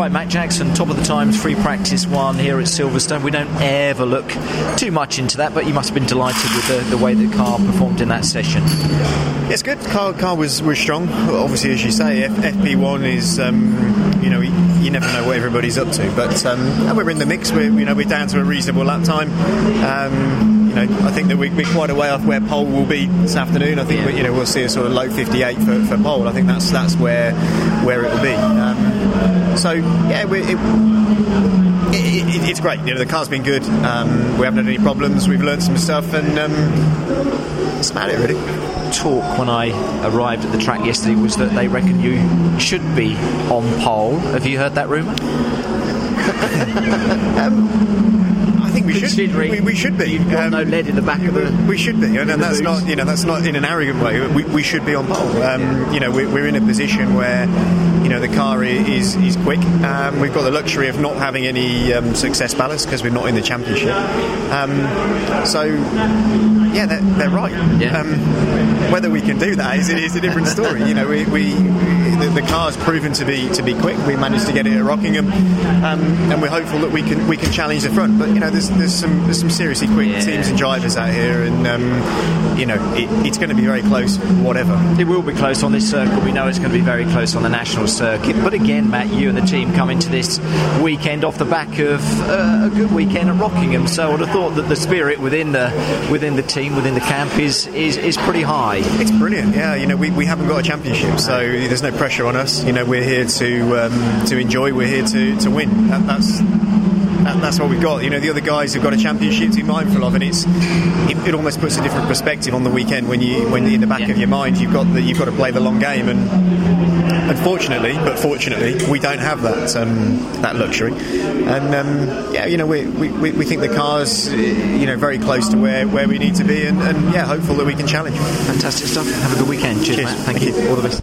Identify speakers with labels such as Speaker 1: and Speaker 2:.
Speaker 1: Right, Mat Jackson, top of the times, free practice one here at Silverstone. We don't ever look too much into that, but you must have been delighted with the, the way the car performed in that session.
Speaker 2: It's good. Car, car was, was strong. Obviously, as you say, F- FP1 is, um, you know, you never know what everybody's up to. But um, we're in the mix. We're, you know, we're down to a reasonable lap time. Um, you know, I think that we, are quite a way off where pole will be this afternoon. I think, yeah. we, you know, we'll see a sort of low 58 for, for pole. I think that's that's where where it will be. Um, so yeah, it, it, it, it's great. You know, the car's been good. Um, we haven't had any problems. We've learned some stuff, and um, that's about it, really.
Speaker 1: Talk when I arrived at the track yesterday was that they reckon you should be on pole. Have you heard that rumour?
Speaker 2: um, we should. We, we, should be.
Speaker 1: Um, no lead in the back of the.
Speaker 2: We should be, and, that's not. You know, that's not in an arrogant way. We, we should be on pole. Um, yeah. You know, we're, we're in a position where you know the car is is quick. Um, we've got the luxury of not having any um, success ballast because we're not in the championship. Um, so yeah, they're, they're right. Yeah. Um, whether we can do that is, is a different story. you know, we, we the, the, car's proven to be to be quick. We managed to get it at Rockingham, um, and we're hopeful that we can we can challenge the front. But you know, there's there's some there's some seriously quick yeah. teams and drivers out here, and um, you know, it, it's going to be very close, whatever.
Speaker 1: It will be close on this circuit. We know it's going to be very close on the national circuit. But again, Mat, you and the team come into this weekend off the back of uh, a good weekend at Rockingham. So I'd have thought that the spirit within the within the team within the camp is is, is pretty high.
Speaker 2: It's brilliant. Yeah, you know, we, we haven't got a championship, so there's no pressure on us. You know, we're here to um, to enjoy. We're here to, to win. That, that's that, that's what we've got. You know, the other guys have got a championship to be mindful of, and it's it, it almost puts a different perspective on the weekend when you when in the back yeah. of your mind you've got that you've got to play the long game and unfortunately, but fortunately, we don't have that um, that luxury. And um, yeah, you know, we, we, we think the car's you know very close to where, where we need to be, and, and yeah, hopeful that we can challenge.
Speaker 1: Fantastic stuff. Have a good weekend. Cheers, Cheers. Thank, Thank you. you. All the best.